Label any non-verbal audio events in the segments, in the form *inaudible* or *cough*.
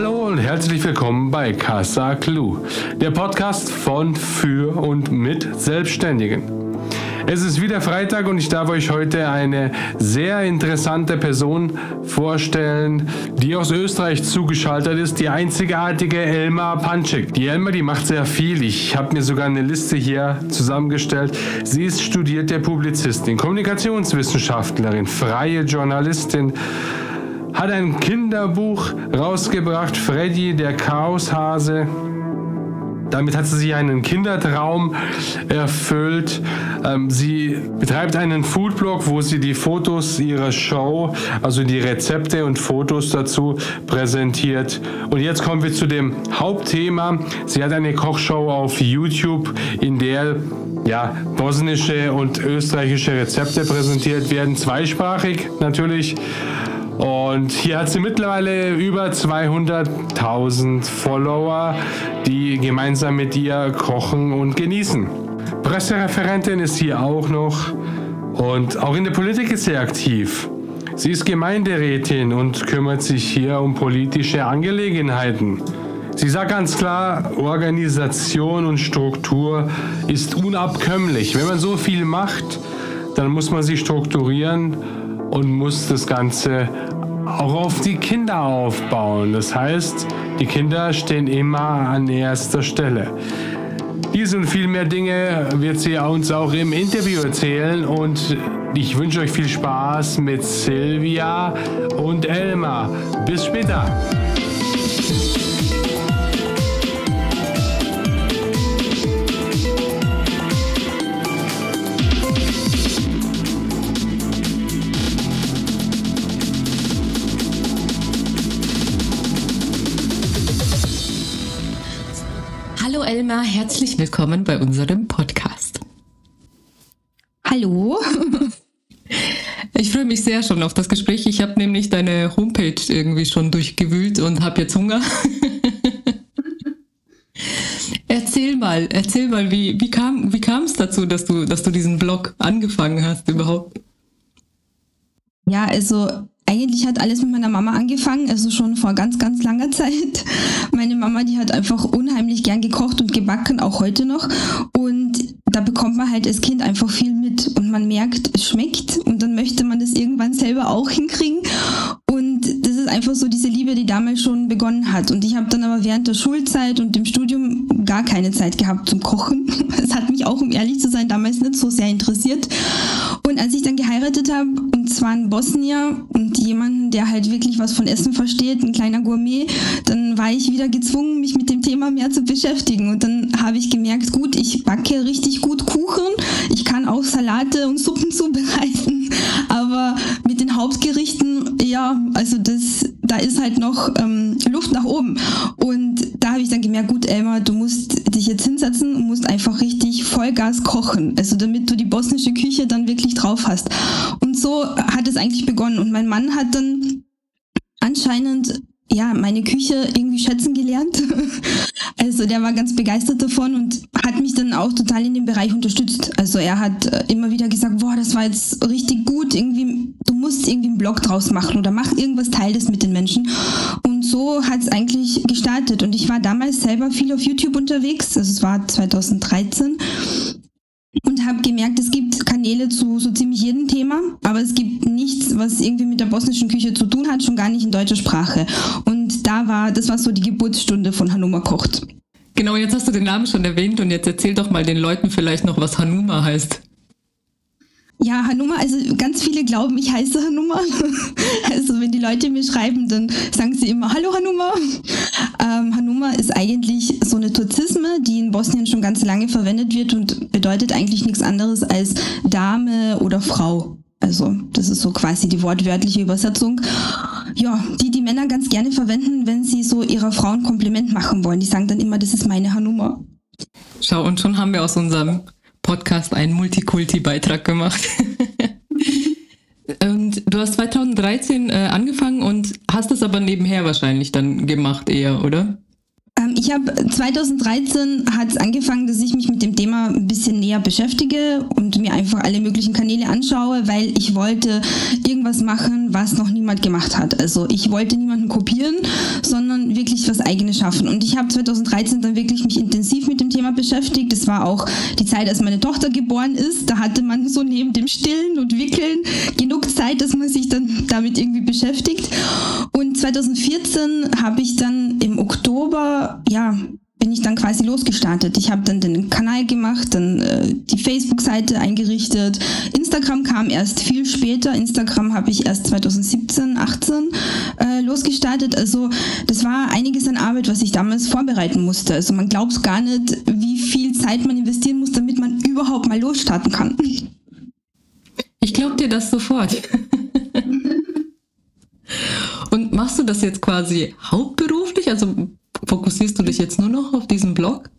Hallo und herzlich willkommen bei Casa Clue, der Podcast von, für und mit Selbstständigen. Es ist wieder Freitag und ich darf euch heute eine sehr interessante Person vorstellen, die aus Österreich zugeschaltet ist, die einzigartige Elmar Panschik. Die Elmar, die macht sehr viel. Ich habe mir sogar eine Liste hier zusammengestellt. Sie ist studierte Publizistin, Kommunikationswissenschaftlerin, freie Journalistin, hat ein Kinderbuch rausgebracht, Freddy, der Chaoshase. Damit hat sie sich einen Kindertraum erfüllt. Ähm, sie betreibt einen Foodblog, wo sie die Fotos ihrer Show, also die Rezepte und Fotos dazu präsentiert. Und jetzt kommen wir zu dem Hauptthema. Sie hat eine Kochshow auf YouTube, in der ja, bosnische und österreichische Rezepte präsentiert werden, zweisprachig natürlich. Und hier hat sie mittlerweile über 200.000 Follower, die gemeinsam mit ihr kochen und genießen. Pressereferentin ist sie auch noch und auch in der Politik ist sie aktiv. Sie ist Gemeinderätin und kümmert sich hier um politische Angelegenheiten. Sie sagt ganz klar, Organisation und Struktur ist unabkömmlich. Wenn man so viel macht, dann muss man sich strukturieren und muss das Ganze auch auf die Kinder aufbauen. Das heißt, die Kinder stehen immer an erster Stelle. Diese und viel mehr Dinge wird sie uns auch im Interview erzählen und ich wünsche euch viel Spaß mit Silvia und Elmar. Bis später. Elmar, herzlich willkommen bei unserem Podcast. Hallo. Ich freue mich sehr schon auf das Gespräch. Ich habe nämlich deine Homepage irgendwie schon durchgewühlt und habe jetzt Hunger. *laughs* erzähl mal, erzähl mal, wie, wie kam wie es dazu, dass du, dass du diesen Blog angefangen hast überhaupt? Ja, also eigentlich hat alles mit meiner Mama angefangen, also schon vor ganz, ganz langer *laughs* Zeit. Meine Mama, die hat einfach unheimlich gern gekocht und gebacken, auch heute noch. Und da bekommt man halt als Kind einfach viel mit und man merkt, es schmeckt und dann möchte man das irgendwann selber auch hinkriegen. Und das ist einfach so diese Liebe, die damals schon begonnen hat. Und ich habe dann aber während der Schulzeit und dem Studium gar keine Zeit gehabt zum Kochen. *laughs* Es hat mich auch, um ehrlich zu sein, damals nicht so sehr interessiert. Und als ich dann geheiratet habe, und zwar in Bosnien und jemanden, der halt wirklich was von Essen versteht, ein kleiner Gourmet, dann war ich wieder gezwungen, mich mit dem Thema mehr zu beschäftigen. Und dann habe ich gemerkt, gut, ich backe richtig gut Kuchen, ich kann auch Salate und Suppen *laughs* zubereiten, aber mit den Hauptgerichten, ja, also das, da ist halt noch ähm, Luft nach oben. Und da habe ich dann gemerkt, gut, Elmar, du musst dich jetzt hinsetzen und musst einfach richtig Vollgas kochen, also damit du die bosnische Küche dann wirklich drauf hast. Und so hat es eigentlich begonnen. Und mein Mann hat dann anscheinend ja, meine Küche irgendwie schätzen gelernt. *laughs* Also der war ganz begeistert davon und hat mich dann auch total in dem Bereich unterstützt. Also er hat äh, immer wieder gesagt, boah, das war jetzt richtig gut, irgendwie, du musst irgendwie einen Blog draus machen oder mach irgendwas, teil das mit den Menschen. Und so hat es eigentlich gestartet. Und ich war damals selber viel auf YouTube unterwegs, also es war 2013 und habe gemerkt, es gibt Kanäle zu so ziemlich jedem Thema, aber es gibt nichts, was irgendwie mit der bosnischen Küche zu tun hat, schon gar nicht in deutscher Sprache. Und da war, das war so die Geburtsstunde von Hanuma kocht. Genau, jetzt hast du den Namen schon erwähnt und jetzt erzähl doch mal den Leuten vielleicht noch, was Hanuma heißt. Ja, Hanuma, also ganz viele glauben, ich heiße Hanuma. *laughs* Also wenn die Leute mir schreiben, dann sagen sie immer Hallo Hanuma. Ähm, Hanuma ist eigentlich so eine Turzisme, die in Bosnien schon ganz lange verwendet wird und bedeutet eigentlich nichts anderes als Dame oder Frau. Also das ist so quasi die wortwörtliche Übersetzung. Ja, die die Männer ganz gerne verwenden, wenn sie so ihrer Frau ein Kompliment machen wollen. Die sagen dann immer, das ist meine Hanuma. Schau, und schon haben wir aus unserem Podcast einen Multikulti-Beitrag gemacht. *laughs* und du hast 2013 äh, angefangen und hast es aber nebenher wahrscheinlich dann gemacht eher, oder? Ähm, ich habe 2013 hat es angefangen, dass ich mich mit dem Thema ein bisschen näher beschäftige und mir einfach alle möglichen Kanäle anschaue, weil ich wollte irgendwas machen, was noch niemand gemacht hat. Also ich wollte niemanden kopieren, sondern wirklich was eigenes schaffen. Und ich habe 2013 dann wirklich mich intensiv mit dem Thema beschäftigt. Das war auch die Zeit, als meine Tochter geboren ist. Da hatte man so neben dem Stillen und Wickeln genug Zeit, dass man sich dann damit irgendwie beschäftigt. Und 2014 habe ich dann im Oktober, ja, bin ich dann quasi losgestartet. Ich habe dann den Kanal gemacht, dann äh, die Facebook-Seite eingerichtet. Instagram kam erst viel später. Instagram habe ich erst 2017, 18 äh, losgestartet. Also das war einiges an Arbeit, was ich damals vorbereiten musste. Also man glaubt gar nicht, wie viel Zeit man investieren muss, damit man überhaupt mal losstarten kann. Ich glaube dir das sofort. *laughs* Und machst du das jetzt quasi hauptberuflich? Also fokussierst du dich jetzt nur noch auf diesen Blog?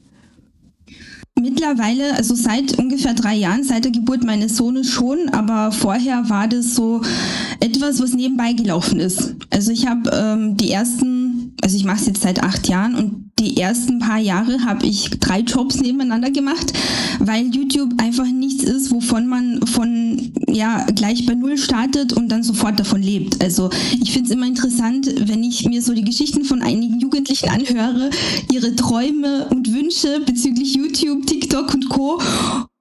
Mittlerweile, also seit ungefähr drei Jahren, seit der Geburt meines Sohnes schon, aber vorher war das so etwas, was nebenbei gelaufen ist. Also ich habe ähm, die ersten, also ich mache es jetzt seit acht Jahren und die ersten paar Jahre habe ich drei Jobs nebeneinander gemacht, weil YouTube einfach nichts ist, wovon man von ja gleich bei Null startet und dann sofort davon lebt. Also ich finde es immer interessant, wenn ich mir so die Geschichten von einigen Jugendlichen anhöre, ihre Träume und Wünsche bezüglich YouTube, TikTok und Co.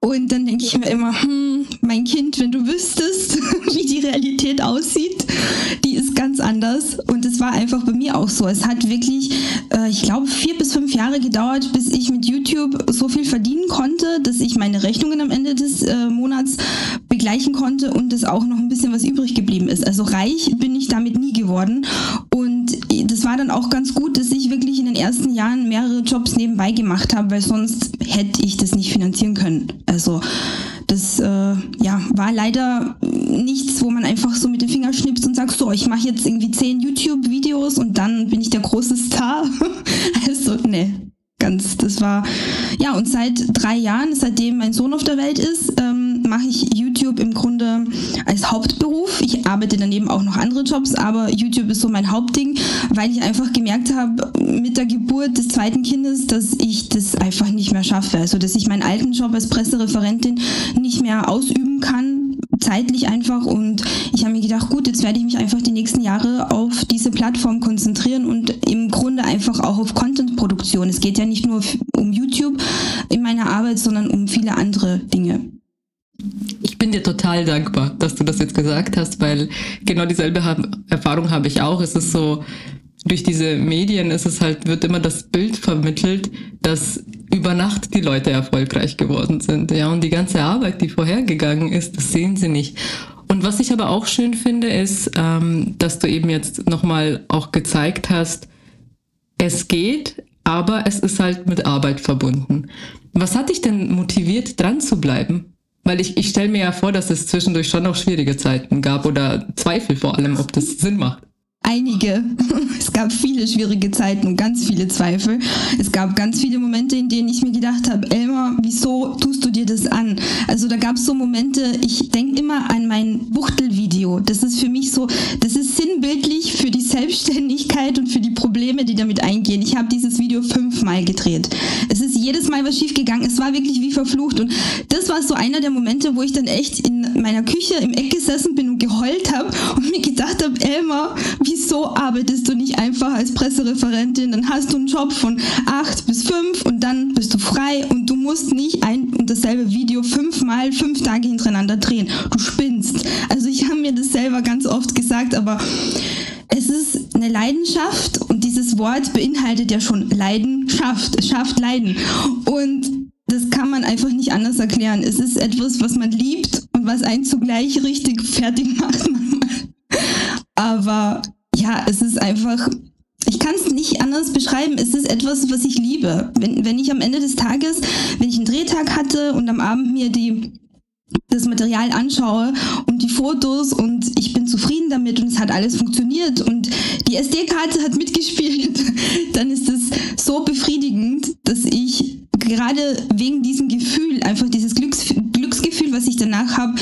Und dann denke ich mir immer, hm, mein Kind, wenn du wüsstest, *laughs* wie die Realität aussieht, die ist ganz anders. Und es war einfach bei mir auch so. Es hat wirklich, äh, ich glaube, vier bis fünf Jahre gedauert, bis ich mit YouTube so viel verdienen konnte, dass ich meine Rechnungen am Ende des äh, Monats begleichen konnte und es auch noch ein bisschen was übrig geblieben ist. Also reich bin ich damit nie geworden. Und das war dann auch ganz gut, dass ich wirklich in den ersten Jahren mehrere Jobs nebenbei gemacht habe, weil sonst hätte ich das nicht finanzieren können. Also das äh, ja, war leider nichts, wo man einfach so mit den Fingern schnipst und sagt, so, ich mache jetzt irgendwie zehn YouTube-Videos und dann bin ich der große Star. *laughs* also, nee, ganz, das war, ja, und seit drei Jahren, seitdem mein Sohn auf der Welt ist, ähm, mache ich YouTube im Grunde als Hauptberuf. Ich arbeite daneben auch noch andere Jobs, aber YouTube ist so mein Hauptding, weil ich einfach gemerkt habe, mit der Geburt des zweiten Kindes, dass ich das einfach nicht mehr schaffe. Also, dass ich meinen alten Job als Pressereferentin nicht mehr ausüben kann, zeitlich einfach und ich habe mir gedacht, gut, jetzt werde ich mich einfach die nächsten Jahre auf diese Plattform konzentrieren und im Grunde einfach auch auf Content-Produktion. Es geht ja nicht nur um YouTube in meiner Arbeit, sondern um viele andere Dinge. Ich bin dir total dankbar, dass du das jetzt gesagt hast, weil genau dieselbe Erfahrung habe ich auch. Es ist so, durch diese Medien ist es halt, wird immer das Bild vermittelt, dass über Nacht die Leute erfolgreich geworden sind. Ja, und die ganze Arbeit, die vorhergegangen ist, das sehen sie nicht. Und was ich aber auch schön finde, ist, ähm, dass du eben jetzt nochmal auch gezeigt hast, es geht, aber es ist halt mit Arbeit verbunden. Was hat dich denn motiviert, dran zu bleiben? Weil ich, ich stelle mir ja vor, dass es zwischendurch schon noch schwierige Zeiten gab oder Zweifel vor allem, ob das Sinn macht. Einige. *laughs* Es gab viele schwierige Zeiten und ganz viele Zweifel. Es gab ganz viele Momente, in denen ich mir gedacht habe, Elmar, wieso tust du dir das an? Also da gab es so Momente, ich denke immer an mein Buchtelvideo. Das ist für mich so, das ist sinnbildlich für die Selbstständigkeit und für die Probleme, die damit eingehen. Ich habe dieses Video fünfmal gedreht. Es ist jedes Mal was schiefgegangen. Es war wirklich wie verflucht. Und das war so einer der Momente, wo ich dann echt in meiner Küche im Eck gesessen bin und geheult habe und mir gedacht habe, Elmar, wieso arbeitest du nicht einfach als Pressereferentin? Dann hast du einen Job von acht bis fünf und dann bist du frei und du musst nicht ein und dasselbe Video fünfmal, fünf Tage hintereinander drehen. Du spinnst. Also ich habe mir das selber ganz oft gesagt, aber es ist eine Leidenschaft und dieses Wort beinhaltet ja schon Leidenschaft. Es schafft Leiden. Und das kann man einfach nicht anders erklären. Es ist etwas, was man liebt und was einen zugleich richtig fertig macht. *laughs* Aber ja, es ist einfach, ich kann es nicht anders beschreiben. Es ist etwas, was ich liebe. Wenn, wenn ich am Ende des Tages, wenn ich einen Drehtag hatte und am Abend mir die das Material anschaue und die Fotos und ich bin zufrieden damit und es hat alles funktioniert und die SD-Karte hat mitgespielt, *laughs* dann ist es so befriedigend, dass ich gerade wegen diesem Gefühl, einfach dieses Glücks Glücksgefühl, was ich danach habe,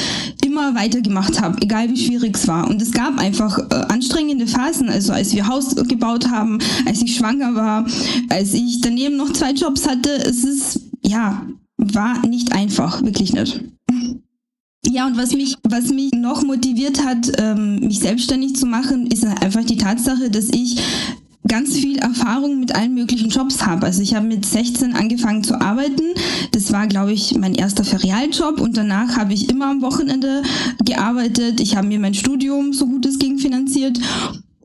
immer weitergemacht habe, egal wie schwierig es war. Und es gab einfach äh, anstrengende Phasen, also als wir Haus gebaut haben, als ich schwanger war, als ich daneben noch zwei Jobs hatte, es ist, ja, war nicht einfach, wirklich nicht. *laughs* Ja, und was mich, was mich noch motiviert hat, ähm, mich selbstständig zu machen, ist einfach die Tatsache, dass ich ganz viel Erfahrung mit allen möglichen Jobs habe. Also ich habe mit 16 angefangen zu arbeiten. Das war, glaube ich, mein erster Ferialjob und danach habe ich immer am Wochenende gearbeitet. Ich habe mir mein Studium so gut es ging finanziert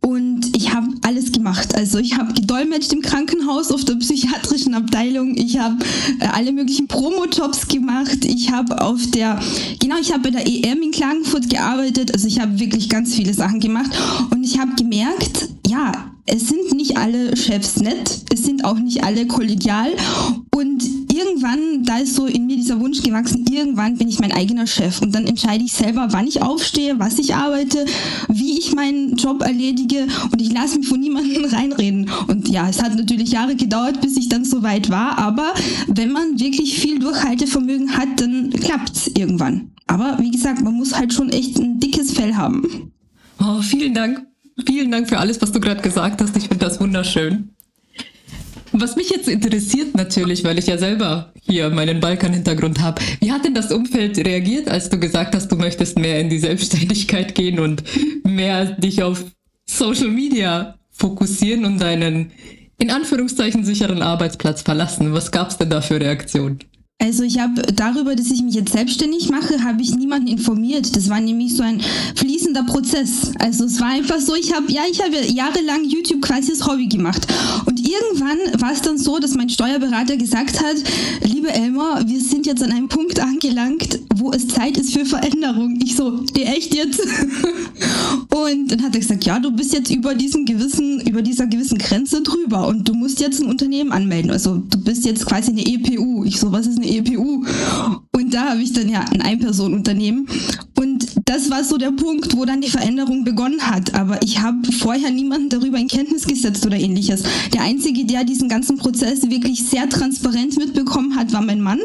und ich habe alles gemacht. Also ich habe gedolmetscht im Krankenhaus auf der psychiatrischen Abteilung. Ich habe äh, alle möglichen Promo-Jobs gemacht. Ich habe auf der, genau, ich habe bei der EM in Klagenfurt gearbeitet. Also ich habe wirklich ganz viele Sachen gemacht. Und ich habe gemerkt, ja, es sind nicht alle Chefs nett, es sind auch nicht alle kollegial und irgendwann, da ist so in mir dieser Wunsch gewachsen, irgendwann bin ich mein eigener Chef und dann entscheide ich selber, wann ich aufstehe, was ich arbeite, wie ich meinen Job erledige und ich lasse mich von niemandem *laughs* reinreden. Und ja, es hat natürlich Jahre gedauert, bis ich dann so weit war, aber wenn man wirklich viel Durchhaltevermögen hat, dann klappt es irgendwann. Aber wie gesagt, man muss halt schon echt ein dickes Fell haben. Oh, vielen Dank. Vielen Dank für alles, was du gerade gesagt hast. Ich finde das wunderschön. Was mich jetzt interessiert natürlich, weil ich ja selber hier meinen Balkan-Hintergrund habe, wie hat denn das Umfeld reagiert, als du gesagt hast, du möchtest mehr in die Selbstständigkeit gehen und mehr dich auf Social Media fokussieren und deinen in Anführungszeichen sicheren Arbeitsplatz verlassen? Was gab es denn da für Reaktionen? Also ich habe darüber, dass ich mich jetzt selbstständig mache, habe ich niemanden informiert. Das war nämlich so ein fließender Prozess. Also es war einfach so, ich habe ja, ich habe jahrelang YouTube quasi als Hobby gemacht und irgendwann war es dann so, dass mein Steuerberater gesagt hat, liebe Elmar, wir sind jetzt an einem Punkt angelangt, wo es Zeit ist für Veränderung. Ich so, der echt jetzt? *laughs* und dann hat er gesagt, ja, du bist jetzt über diesen gewissen, über dieser gewissen Grenze drüber und du musst jetzt ein Unternehmen anmelden. Also du bist jetzt quasi eine EPU. Ich so, was ist eine EPU. Und da habe ich dann ja ein Ein-Personen-Unternehmen. Und das war so der Punkt, wo dann die Veränderung begonnen hat. Aber ich habe vorher niemanden darüber in Kenntnis gesetzt oder ähnliches. Der Einzige, der diesen ganzen Prozess wirklich sehr transparent mitbekommen hat, war mein Mann,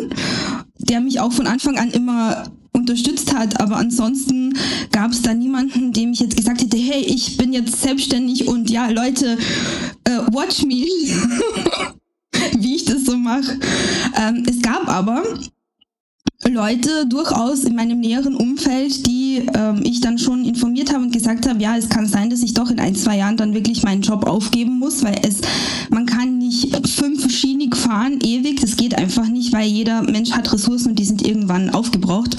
der mich auch von Anfang an immer unterstützt hat, aber ansonsten gab es da niemanden, dem ich jetzt gesagt hätte, hey, ich bin jetzt selbstständig und ja, Leute, uh, watch me. *laughs* wie ich das mache. Ähm, es gab aber Leute durchaus in meinem näheren Umfeld, die ähm, ich dann schon informiert habe und gesagt habe, ja, es kann sein, dass ich doch in ein, zwei Jahren dann wirklich meinen Job aufgeben muss, weil es, man kann nicht fünf Schienig fahren ewig, das geht einfach nicht, weil jeder Mensch hat Ressourcen und die sind irgendwann aufgebraucht.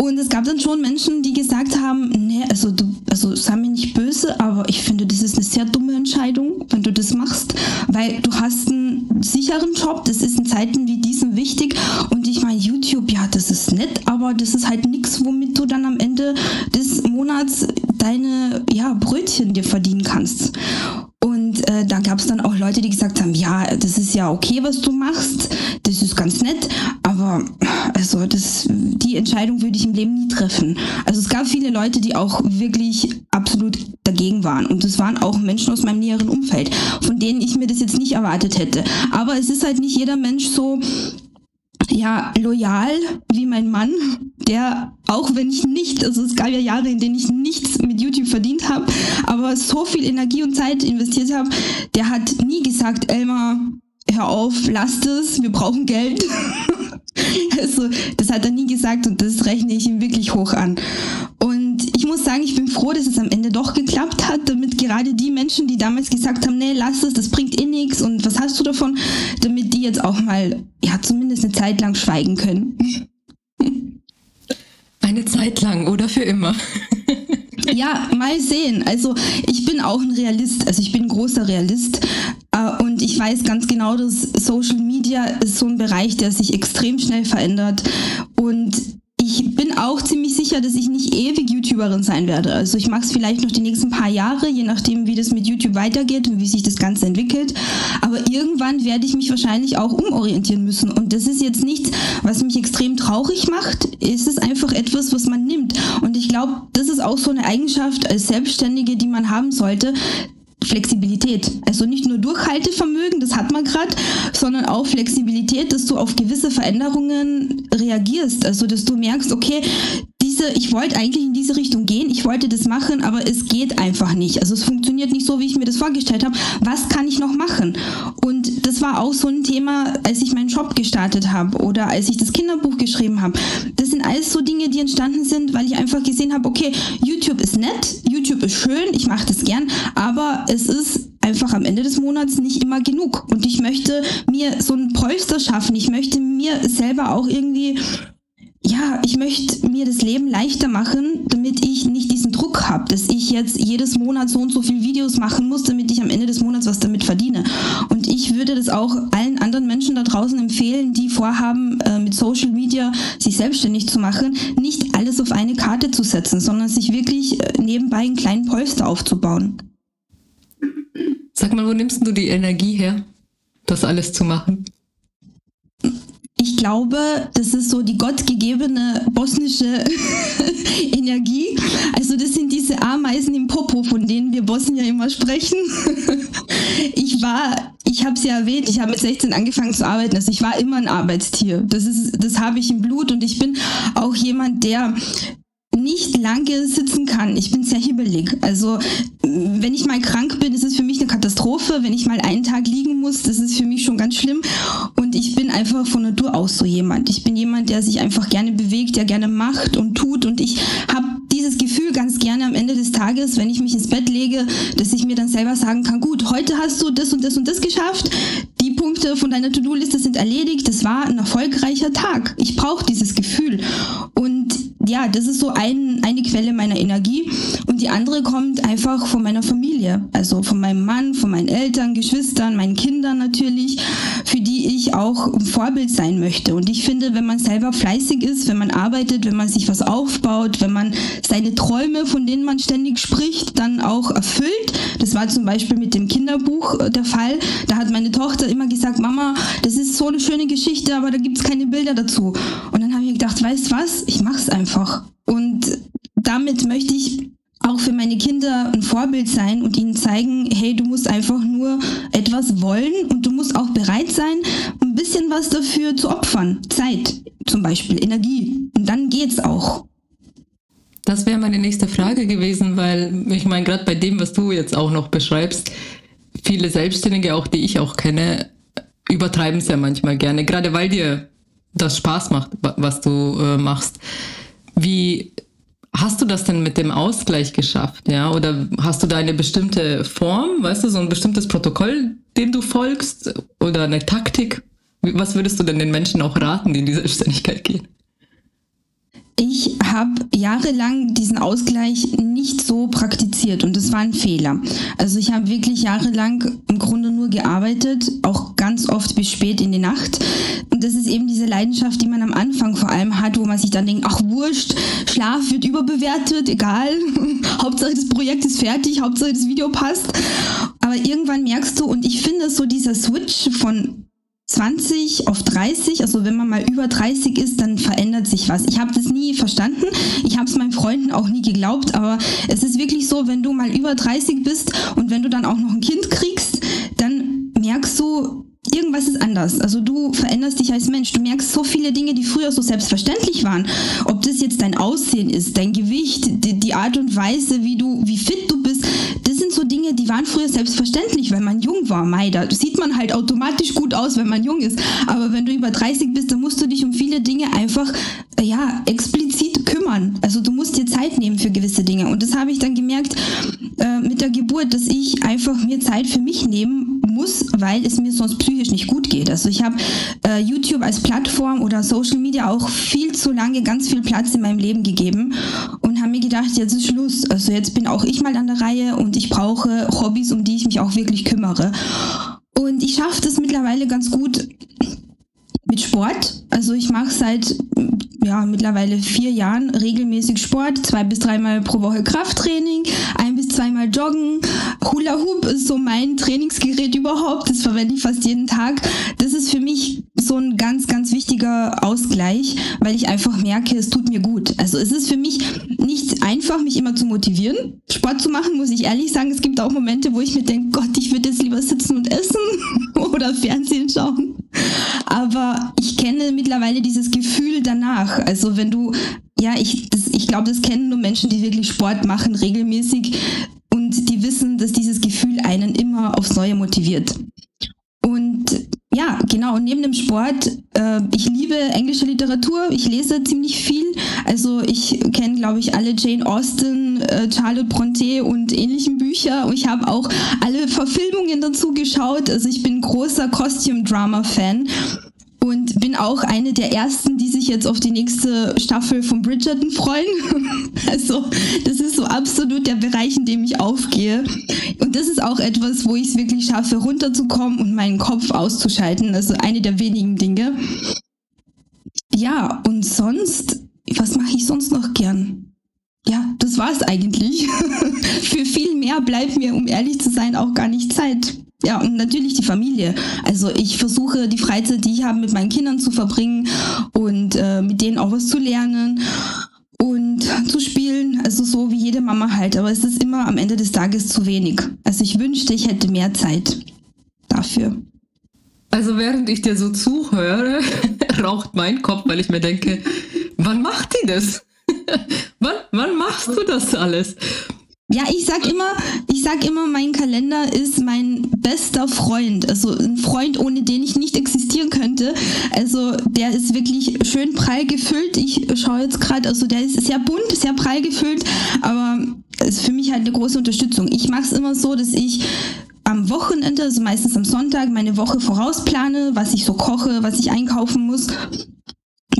Und es gab dann schon Menschen, die gesagt haben, nee, also du, also sei mir nicht böse, aber ich finde, das ist eine sehr dumme Entscheidung, wenn du das machst, weil du hast einen sicheren Job, das ist in Zeiten wie diesen wichtig. Und ich meine, YouTube, ja, das ist nett, aber das ist halt nichts, womit du dann am Ende des Monats deine, ja, Brötchen dir verdienen kannst. Und äh, da gab es dann auch Leute, die gesagt haben, ja, das ist ja okay, was du machst, das ist ganz nett, aber also das, die Entscheidung würde ich im Leben nie treffen. Also es gab viele Leute, die auch wirklich absolut dagegen waren. Und es waren auch Menschen aus meinem näheren Umfeld, von denen ich mir das jetzt nicht erwartet hätte. Aber es ist halt nicht jeder Mensch so ja, loyal wie mein Mann, der, auch wenn ich nicht, also es gab ja Jahre, in denen ich nichts mit YouTube verdient habe, aber so viel Energie und Zeit investiert habe, der hat nie gesagt, Elmar, hör auf, lass es, wir brauchen Geld. *laughs* *laughs* also, das hat er nie gesagt und das rechne ich ihm wirklich hoch an. Und ich muss sagen, ich bin froh, dass es am Ende doch geklappt hat, damit gerade die Menschen, die damals gesagt haben, nee, lass es, das bringt eh nichts und was hast du davon, damit die jetzt auch mal, ja, zumindest eine Zeit lang schweigen können. *laughs* Eine Zeit lang oder für immer. *laughs* ja, mal sehen. Also ich bin auch ein Realist, also ich bin ein großer Realist und ich weiß ganz genau, dass Social Media ist so ein Bereich, der sich extrem schnell verändert und ich bin auch ziemlich sicher, dass ich nicht ewig YouTuberin sein werde. Also ich mache es vielleicht noch die nächsten paar Jahre, je nachdem, wie das mit YouTube weitergeht und wie sich das Ganze entwickelt. Aber irgendwann werde ich mich wahrscheinlich auch umorientieren müssen. Und das ist jetzt nichts, was mich extrem traurig macht. Es ist einfach etwas, was man nimmt. Und ich glaube, das ist auch so eine Eigenschaft als Selbstständige, die man haben sollte, Flexibilität. Also nicht nur Durchhaltevermögen, das hat man gerade, sondern auch Flexibilität, dass du auf gewisse Veränderungen reagierst. Also dass du merkst, okay, diese, ich wollte eigentlich in diese Richtung gehen, ich wollte das machen, aber es geht einfach nicht. Also es funktioniert nicht so, wie ich mir das vorgestellt habe. Was kann ich noch machen? Und das war auch so ein Thema, als ich meinen Job gestartet habe oder als ich das Kinderbuch geschrieben habe. Das sind alles so Dinge, die entstanden sind, weil ich einfach gesehen habe, okay, YouTube ist nett, YouTube ist schön, ich mache das gern, aber es ist einfach am Ende des Monats nicht immer genug. Und ich möchte mir so ein Polster schaffen. Ich möchte mir selber auch irgendwie ja, ich möchte mir das Leben leichter machen, damit ich nicht diesen Druck habe, dass ich jetzt jedes Monat so und so viele Videos machen muss, damit ich am Ende des Monats was damit verdiene. Und ich würde das auch allen anderen Menschen da draußen empfehlen, die vorhaben, äh, mit Social Media sich selbstständig zu machen, nicht alles auf eine Karte zu setzen, sondern sich wirklich äh, nebenbei einen kleinen Polster aufzubauen. Sag mal, wo nimmst du die Energie her, das alles zu machen? Ich glaube, das ist so die gottgegebene bosnische *laughs* Energie. Also das sind diese Ameisen im Popo, von denen wir Bosnier immer sprechen. *laughs* ich war, ich habe es ja erwähnt, ich habe mit 16 angefangen zu arbeiten. Also ich war immer ein Arbeitstier. Das das habe ich im Blut und ich bin auch jemand, der nicht lange sitzen kann. Ich bin sehr hibbelig. Also wenn ich mal krank bin, ist es für mich eine Katastrophe. Wenn ich mal einen Tag liegen muss, das ist für mich schon ganz schlimm. Und ich bin einfach von Natur aus so jemand. Ich bin jemand, der sich einfach gerne bewegt, der gerne macht und tut. Und ich habe dieses Gefühl ganz gerne am Ende des Tages, wenn ich mich ins Bett lege, dass ich mir dann selber sagen kann, gut, heute hast du das und das und das geschafft. Die Punkte von deiner To-Do-Liste sind erledigt. Das war ein erfolgreicher Tag. Ich brauche dieses Gefühl. Und ja, das ist so ein, eine Quelle meiner Energie. Und die andere kommt einfach von meiner Familie. Also von meinem Mann, von meinen Eltern, Geschwistern, meinen Kindern natürlich, für die ich auch ein Vorbild sein möchte. Und ich finde, wenn man selber fleißig ist, wenn man arbeitet, wenn man sich was aufbaut, wenn man seine Träume, von denen man ständig spricht, dann auch erfüllt. Das war zum Beispiel mit dem Kinderbuch äh, der Fall. Da hat meine Tochter immer gesagt, Mama, das ist so eine schöne Geschichte, aber da gibt es keine Bilder dazu. Und dann habe ich gedacht, weißt was, ich mache es einfach einfach. Und damit möchte ich auch für meine Kinder ein Vorbild sein und ihnen zeigen, hey, du musst einfach nur etwas wollen und du musst auch bereit sein, ein bisschen was dafür zu opfern. Zeit zum Beispiel, Energie. Und dann geht's auch. Das wäre meine nächste Frage gewesen, weil ich meine, gerade bei dem, was du jetzt auch noch beschreibst, viele Selbstständige, auch die ich auch kenne, übertreiben es ja manchmal gerne, gerade weil dir das Spaß macht, was du äh, machst. Wie hast du das denn mit dem Ausgleich geschafft? Ja, oder hast du da eine bestimmte Form, weißt du, so ein bestimmtes Protokoll, dem du folgst oder eine Taktik? Was würdest du denn den Menschen auch raten, die in die Selbstständigkeit gehen? Ich habe jahrelang diesen Ausgleich nicht so praktiziert und das war ein Fehler. Also ich habe wirklich jahrelang im Grunde nur gearbeitet, auch ganz oft bis spät in die Nacht. Und das ist eben diese Leidenschaft, die man am Anfang vor allem hat, wo man sich dann denkt, ach wurscht, Schlaf wird überbewertet, egal. *laughs* Hauptsache das Projekt ist fertig, Hauptsache das Video passt. Aber irgendwann merkst du, und ich finde so dieser Switch von 20 auf 30, also wenn man mal über 30 ist, dann verändert sich was. Ich habe das nie verstanden, ich habe es meinen Freunden auch nie geglaubt, aber es ist wirklich so, wenn du mal über 30 bist und wenn du dann auch noch ein Kind kriegst, dann merkst du, irgendwas ist anders. Also du veränderst dich als Mensch. Du merkst so viele Dinge, die früher so selbstverständlich waren. Ob das jetzt dein Aussehen ist, dein Gewicht, die, die Art und Weise, wie du, wie fit du bist, das sind so Dinge, die waren früher selbstverständlich, weil man jung war. Mei, da sieht man halt automatisch gut aus, wenn man jung ist. Aber wenn du über 30 bist, dann musst du dich um viele Dinge einfach, ja, explizit kümmern. Also du musst dir Zeit nehmen für gewisse Dinge. Und das habe ich dann gemerkt äh, mit der Geburt, dass ich einfach mir Zeit für mich nehmen muss, weil es mir sonst psychisch nicht gut geht. Also ich habe äh, YouTube als Plattform oder Social Media auch viel zu lange ganz viel Platz in meinem Leben gegeben und habe mir gedacht, jetzt ist Schluss. Also jetzt bin auch ich mal an der Reihe und ich brauche Hobbys, um die ich mich auch wirklich kümmere. Und ich schaffe das mittlerweile ganz gut mit Sport. Also ich mache seit ja, mittlerweile vier Jahren regelmäßig Sport, zwei bis dreimal pro Woche Krafttraining, ein bis zweimal Joggen. Hula Hoop ist so mein Trainingsgerät überhaupt, das verwende ich fast jeden Tag. Das ist für mich so ein ganz, ganz wichtiger Ausgleich, weil ich einfach merke, es tut mir gut. Also es ist für mich nicht einfach, mich immer zu motivieren. Sport zu machen, muss ich ehrlich sagen. Es gibt auch Momente, wo ich mir denke, Gott, ich würde jetzt lieber sitzen und essen *laughs* oder Fernsehen schauen. Aber ich kenne mittlerweile dieses Gefühl danach. Also wenn du, ja, ich, ich glaube, das kennen nur Menschen, die wirklich Sport machen, regelmäßig. Und die wissen, dass dieses Gefühl einen immer aufs Neue motiviert. Und ja, genau. Und neben dem Sport, äh, ich liebe englische Literatur. Ich lese ziemlich viel. Also ich kenne, glaube ich, alle Jane Austen, äh, Charlotte Bronte und ähnlichen Bücher. Und ich habe auch alle Verfilmungen dazu geschaut. Also ich bin großer Costume-Drama-Fan und bin auch eine der ersten, die sich jetzt auf die nächste Staffel von Bridgerton freuen. *laughs* also das ist so absolut der Bereich, in dem ich aufgehe. Und das ist auch etwas, wo ich es wirklich schaffe, runterzukommen und meinen Kopf auszuschalten. Also eine der wenigen Dinge. Ja, und sonst, was mache ich sonst noch gern? Ja, das war's eigentlich. *laughs* Für viel mehr bleibt mir, um ehrlich zu sein, auch gar nicht Zeit. Ja, und natürlich die Familie. Also ich versuche die Freizeit, die ich habe, mit meinen Kindern zu verbringen und äh, mit denen auch was zu lernen und zu spielen. Also so wie jede Mama halt. Aber es ist immer am Ende des Tages zu wenig. Also ich wünschte, ich hätte mehr Zeit dafür. Also während ich dir so zuhöre, *laughs* raucht mein Kopf, weil ich mir denke, wann macht die das? *laughs* wann, wann machst du das alles? Ja, ich sag immer, ich sag immer, mein Kalender ist mein bester Freund. Also ein Freund, ohne den ich nicht existieren könnte. Also der ist wirklich schön prall gefüllt. Ich schaue jetzt gerade, also der ist sehr bunt, sehr prall gefüllt, aber ist für mich halt eine große Unterstützung. Ich mache es immer so, dass ich am Wochenende, also meistens am Sonntag, meine Woche vorausplane, was ich so koche, was ich einkaufen muss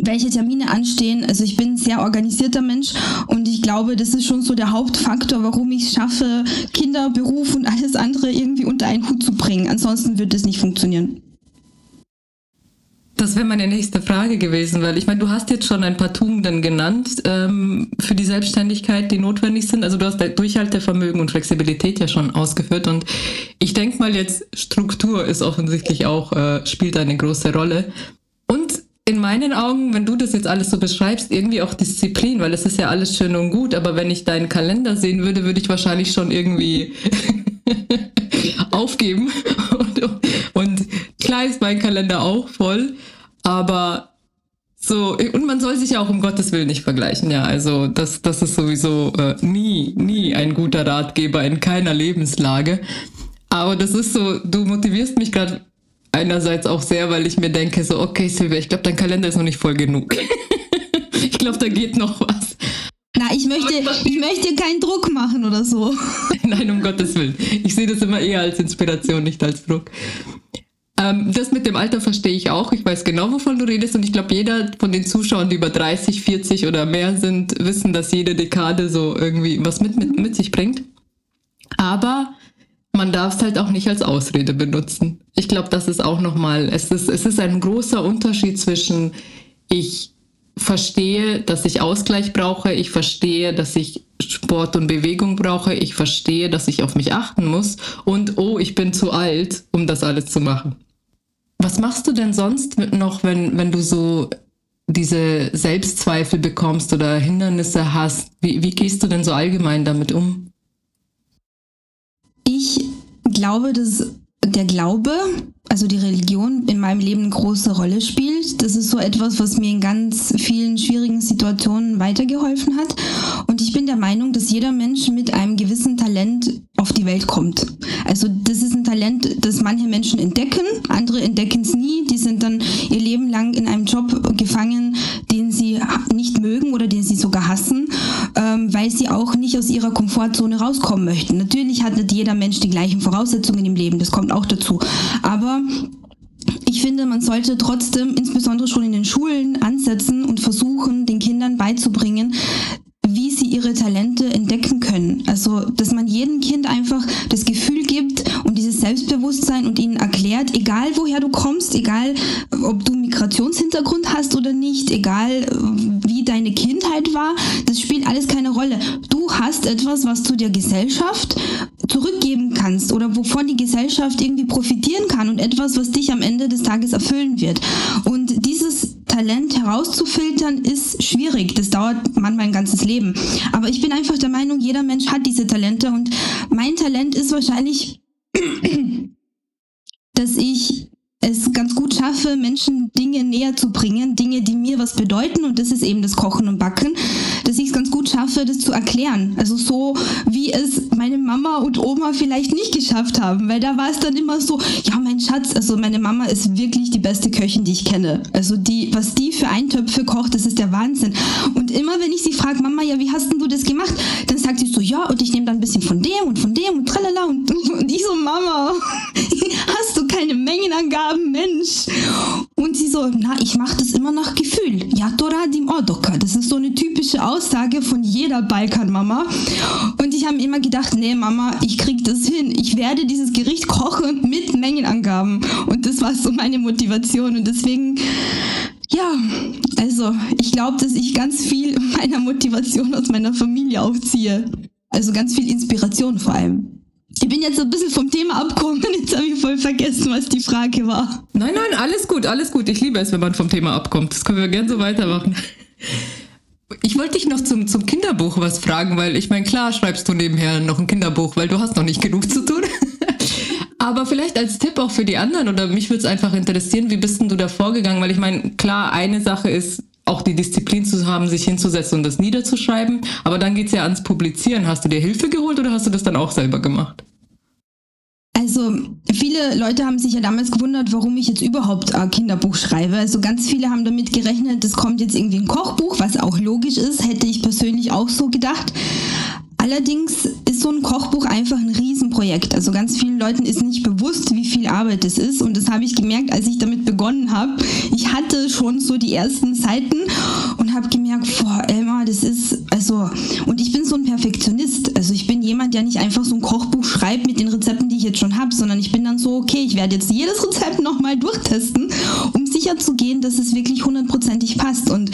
welche Termine anstehen. Also ich bin ein sehr organisierter Mensch und ich glaube, das ist schon so der Hauptfaktor, warum ich es schaffe, Kinder, Beruf und alles andere irgendwie unter einen Hut zu bringen. Ansonsten wird es nicht funktionieren. Das wäre meine nächste Frage gewesen, weil ich meine, du hast jetzt schon ein paar Tugenden genannt ähm, für die Selbstständigkeit, die notwendig sind. Also du hast Durchhaltevermögen und Flexibilität ja schon ausgeführt und ich denke mal jetzt Struktur ist offensichtlich auch äh, spielt eine große Rolle. Und in meinen Augen, wenn du das jetzt alles so beschreibst, irgendwie auch Disziplin, weil es ist ja alles schön und gut, aber wenn ich deinen Kalender sehen würde, würde ich wahrscheinlich schon irgendwie *laughs* aufgeben. Und, und klar ist mein Kalender auch voll, aber so, und man soll sich ja auch um Gottes Willen nicht vergleichen, ja. Also das, das ist sowieso äh, nie, nie ein guter Ratgeber in keiner Lebenslage. Aber das ist so, du motivierst mich gerade einerseits auch sehr, weil ich mir denke, so, okay, Silvia, ich glaube, dein Kalender ist noch nicht voll genug. *laughs* ich glaube, da geht noch was. Na, ich möchte, ich möchte keinen Druck machen oder so. *laughs* Nein, um Gottes Willen. Ich sehe das immer eher als Inspiration, nicht als Druck. Ähm, das mit dem Alter verstehe ich auch. Ich weiß genau, wovon du redest. Und ich glaube, jeder von den Zuschauern, die über 30, 40 oder mehr sind, wissen, dass jede Dekade so irgendwie was mit, mit, mit sich bringt. Aber man darf es halt auch nicht als Ausrede benutzen. Ich glaube, das ist auch nochmal, es ist, es ist ein großer Unterschied zwischen ich verstehe, dass ich Ausgleich brauche, ich verstehe, dass ich Sport und Bewegung brauche, ich verstehe, dass ich auf mich achten muss und oh, ich bin zu alt, um das alles zu machen. Was machst du denn sonst noch, wenn, wenn du so diese Selbstzweifel bekommst oder Hindernisse hast? Wie, wie gehst du denn so allgemein damit um? Ich glaube, dass der Glaube, also die Religion in meinem Leben eine große Rolle spielt. Das ist so etwas, was mir in ganz vielen schwierigen Situationen weitergeholfen hat. Und ich bin der Meinung, dass jeder Mensch mit einem gewissen Talent auf die Welt kommt. Also das ist ein Talent, das manche Menschen entdecken, andere entdecken es nie. Die sind dann ihr Leben lang in einem Job gefangen, den sie nicht mögen oder den sie sogar hassen, ähm, weil sie auch nicht aus ihrer Komfortzone rauskommen möchten. Natürlich hat nicht jeder Mensch die gleichen Voraussetzungen im Leben, das kommt auch dazu. Aber ich finde, man sollte trotzdem insbesondere schon in den Schulen ansetzen und versuchen, den Kindern beizubringen, wie sie ihre Talente entdecken können. Also, dass man jedem Kind einfach das Gefühl gibt und dieses Selbstbewusstsein und ihnen erklärt, egal woher du kommst, egal ob du Migrationshintergrund hast oder nicht, egal wie deine Kindheit war, das spielt alles keine Rolle. Du hast etwas, was du der Gesellschaft zurückgeben kannst oder wovon die Gesellschaft irgendwie profitieren kann und etwas, was dich am Ende des Tages erfüllen wird. Und dieses Talent herauszufiltern ist schwierig. Das dauert manchmal ein ganzes Leben. Aber ich bin einfach der Meinung, jeder Mensch hat diese Talente und mein Talent ist wahrscheinlich, dass ich es ganz gut schaffe, Menschen Dinge näher zu bringen, Dinge, die mir was bedeuten, und das ist eben das Kochen und Backen, dass ich es ganz gut schaffe, das zu erklären. Also so, wie es meine Mama und Oma vielleicht nicht geschafft haben, weil da war es dann immer so, ja, mein Schatz, also meine Mama ist wirklich die beste Köchin, die ich kenne. Also die, was die für Eintöpfe kocht, das ist der Wahnsinn. Und immer wenn ich sie frage, Mama, ja, wie hast denn du das gemacht? Dann sagt sie so, ja, und ich nehme dann ein bisschen von dem und von dem und tralala und, *laughs* und ich so, Mama, Mengenangaben, Mensch? Und sie so, na, ich mache das immer nach Gefühl. Ja, Toradim Odoka. Das ist so eine typische Aussage von jeder Balkanmama. Und ich habe immer gedacht, nee, Mama, ich krieg das hin. Ich werde dieses Gericht kochen mit Mengenangaben. Und das war so meine Motivation. Und deswegen, ja, also ich glaube, dass ich ganz viel *laughs* meiner Motivation aus meiner Familie aufziehe. Also ganz viel Inspiration vor allem. Ich bin jetzt ein bisschen vom Thema abgekommen. Jetzt habe ich voll vergessen, was die Frage war. Nein, nein, alles gut, alles gut. Ich liebe es, wenn man vom Thema abkommt. Das können wir gerne so weitermachen. Ich wollte dich noch zum, zum Kinderbuch was fragen, weil ich meine, klar schreibst du nebenher noch ein Kinderbuch, weil du hast noch nicht genug zu tun. *laughs* Aber vielleicht als Tipp auch für die anderen oder mich würde es einfach interessieren, wie bist denn du da vorgegangen? Weil ich meine, klar, eine Sache ist, auch die Disziplin zu haben, sich hinzusetzen und das niederzuschreiben. Aber dann geht's ja ans Publizieren. Hast du dir Hilfe geholt oder hast du das dann auch selber gemacht? Also viele Leute haben sich ja damals gewundert, warum ich jetzt überhaupt ein Kinderbuch schreibe. Also ganz viele haben damit gerechnet, es kommt jetzt irgendwie ein Kochbuch, was auch logisch ist, hätte ich persönlich auch so gedacht. Allerdings ist so ein Kochbuch einfach ein Riesenprojekt. Also ganz vielen Leuten ist nicht bewusst, wie viel Arbeit es ist. Und das habe ich gemerkt, als ich damit begonnen habe. Ich hatte schon so die ersten Seiten und habe gemerkt, boah, Elmar, das ist, also, und ich bin so ein Perfektionist. Also ich bin jemand, der nicht einfach so ein Kochbuch schreibt mit den Rezepten, jetzt schon habe, sondern ich bin dann so, okay, ich werde jetzt jedes Rezept nochmal durchtesten, um sicher zu gehen, dass es wirklich hundertprozentig passt. Und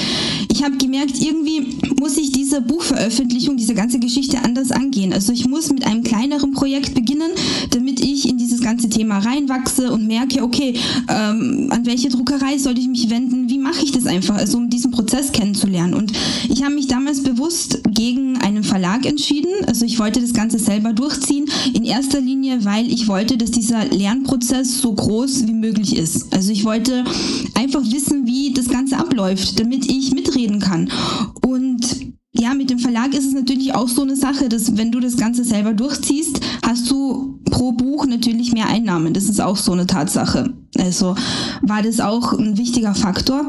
ich habe gemerkt, irgendwie muss ich diese Buchveröffentlichung, diese ganze Geschichte anders angehen. Also ich muss mit einem kleineren Projekt beginnen, damit ich in ganze Thema reinwachse und merke, okay, ähm, an welche Druckerei sollte ich mich wenden, wie mache ich das einfach, also um diesen Prozess kennenzulernen. Und ich habe mich damals bewusst gegen einen Verlag entschieden. Also ich wollte das Ganze selber durchziehen. In erster Linie, weil ich wollte, dass dieser Lernprozess so groß wie möglich ist. Also ich wollte einfach wissen, wie das Ganze abläuft, damit ich mitreden kann. Und ja, mit dem Verlag ist es natürlich auch so eine Sache, dass wenn du das Ganze selber durchziehst, hast du pro Buch natürlich mehr Einnahmen. Das ist auch so eine Tatsache. Also war das auch ein wichtiger Faktor.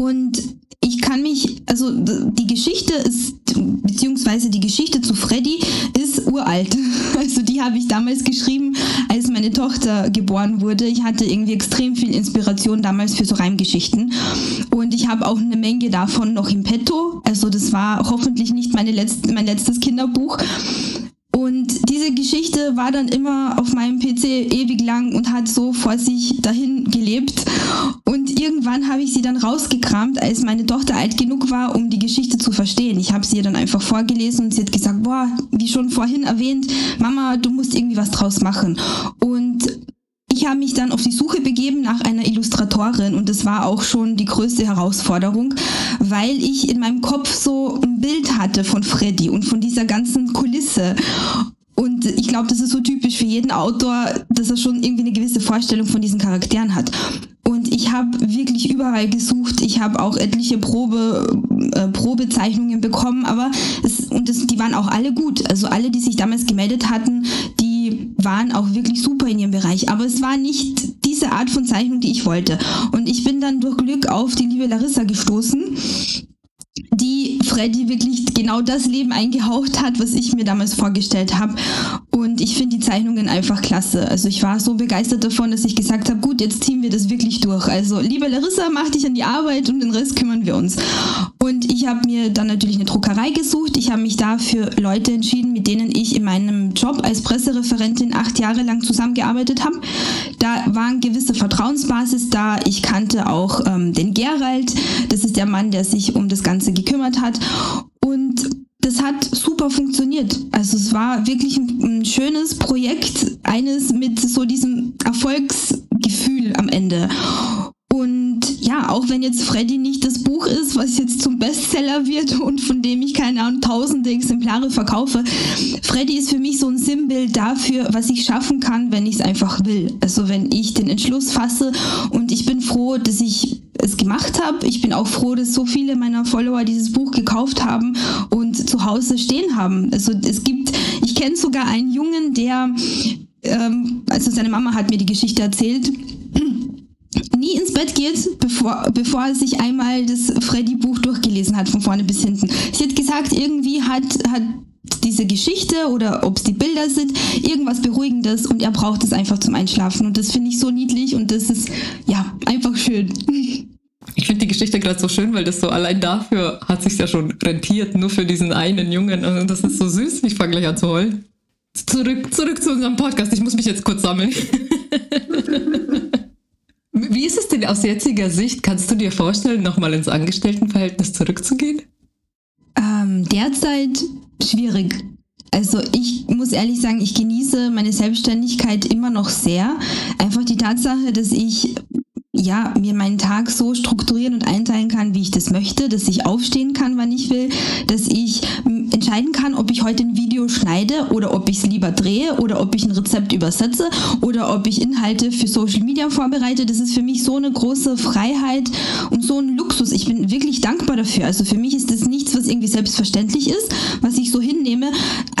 Und ich kann mich, also die Geschichte ist, beziehungsweise die Geschichte zu Freddy ist uralt. *laughs* Also die habe ich damals geschrieben, als meine Tochter geboren wurde. Ich hatte irgendwie extrem viel Inspiration damals für so Reimgeschichten. Und ich habe auch eine Menge davon noch im Petto. Also das war hoffentlich nicht meine letzte, mein letztes Kinderbuch. Diese Geschichte war dann immer auf meinem PC ewig lang und hat so vor sich dahin gelebt. Und irgendwann habe ich sie dann rausgekramt, als meine Tochter alt genug war, um die Geschichte zu verstehen. Ich habe sie ihr dann einfach vorgelesen und sie hat gesagt, boah, wie schon vorhin erwähnt, Mama, du musst irgendwie was draus machen. Und ich habe mich dann auf die Suche begeben nach einer Illustratorin und das war auch schon die größte Herausforderung, weil ich in meinem Kopf so ein Bild hatte von Freddy und von dieser ganzen Kulisse. Und ich glaube, das ist so typisch für jeden Autor, dass er schon irgendwie eine gewisse Vorstellung von diesen Charakteren hat. Und ich habe wirklich überall gesucht. Ich habe auch etliche Probe, äh, Probezeichnungen bekommen, aber es, und das, die waren auch alle gut. Also alle, die sich damals gemeldet hatten, die waren auch wirklich super in ihrem Bereich, aber es war nicht diese Art von Zeichnung, die ich wollte. Und ich bin dann durch Glück auf die liebe Larissa gestoßen die Freddy wirklich genau das Leben eingehaucht hat, was ich mir damals vorgestellt habe. Und ich finde die Zeichnungen einfach klasse. Also ich war so begeistert davon, dass ich gesagt habe, gut, jetzt ziehen wir das wirklich durch. Also liebe Larissa, mach dich an die Arbeit und den Rest kümmern wir uns. Und ich habe mir dann natürlich eine Druckerei gesucht. Ich habe mich da für Leute entschieden, mit denen ich in meinem Job als Pressereferentin acht Jahre lang zusammengearbeitet habe. Da war eine gewisse Vertrauensbasis da. Ich kannte auch ähm, den Gerald. Das ist der Mann, der sich um das Ganze gekümmert hat. Und das hat super funktioniert. Also es war wirklich ein, ein, schönes Projekt, eines mit so diesem Erfolgsgefühl am Ende. Und ja, auch wenn jetzt Freddy nicht das Buch ist, was jetzt zum Bestseller wird *laughs* und von dem ich keine Ahnung, tausende Exemplare verkaufe, Freddy ist für mich so ein Sinnbild dafür, was ich schaffen kann, wenn ich es einfach will. Also wenn ich den Entschluss fasse und ich bin froh, dass ich es gemacht habe. Ich bin auch froh, dass so viele meiner Follower dieses Buch gekauft haben und zu Hause stehen haben. Also es gibt, ich kenne sogar einen Jungen, der, ähm, also seine Mama hat mir die Geschichte erzählt, nie ins Bett geht, bevor, bevor er sich einmal das Freddy-Buch durchgelesen hat, von vorne bis hinten. Sie hat gesagt, irgendwie hat, hat diese Geschichte oder ob es die Bilder sind, irgendwas Beruhigendes und er braucht es einfach zum Einschlafen. Und das finde ich so niedlich und das ist ja einfach schön. Ich finde die Geschichte gerade so schön, weil das so allein dafür hat sich ja schon rentiert, nur für diesen einen Jungen. Und also das ist so süß, ich fange gleich an zu heulen. Zurück, zurück zu unserem Podcast. Ich muss mich jetzt kurz sammeln. *laughs* Wie ist es denn aus jetziger Sicht? Kannst du dir vorstellen, nochmal ins Angestelltenverhältnis zurückzugehen? Ähm, derzeit schwierig. Also ich muss ehrlich sagen, ich genieße meine Selbstständigkeit immer noch sehr. Einfach die Tatsache, dass ich ja, mir meinen Tag so strukturieren und einteilen kann, wie ich das möchte, dass ich aufstehen kann, wann ich will, dass ich entscheiden kann, ob ich heute ein Video schneide oder ob ich es lieber drehe oder ob ich ein Rezept übersetze oder ob ich Inhalte für Social Media vorbereite. Das ist für mich so eine große Freiheit und so ein Luxus. Ich bin wirklich dankbar dafür. Also für mich ist das nichts, was irgendwie selbstverständlich ist, was ich so hinnehme.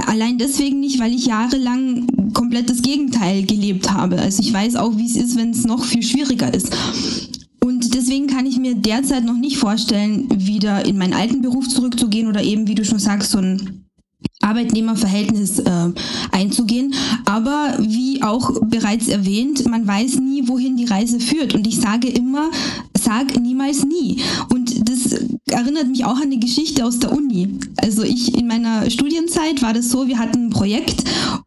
Allein deswegen nicht, weil ich jahrelang komplett das Gegenteil gelebt habe. Also ich weiß auch, wie es ist, wenn es noch viel schwieriger ist. Und deswegen kann ich mir derzeit noch nicht vorstellen, wieder in meinen alten Beruf zurückzugehen oder eben, wie du schon sagst, so ein Arbeitnehmerverhältnis äh, einzugehen. Aber wie auch bereits erwähnt, man weiß nie, wohin die Reise führt. Und ich sage immer, sag niemals nie. Und das erinnert mich auch an eine Geschichte aus der Uni. Also ich in meiner Studienzeit war das so, wir hatten ein Projekt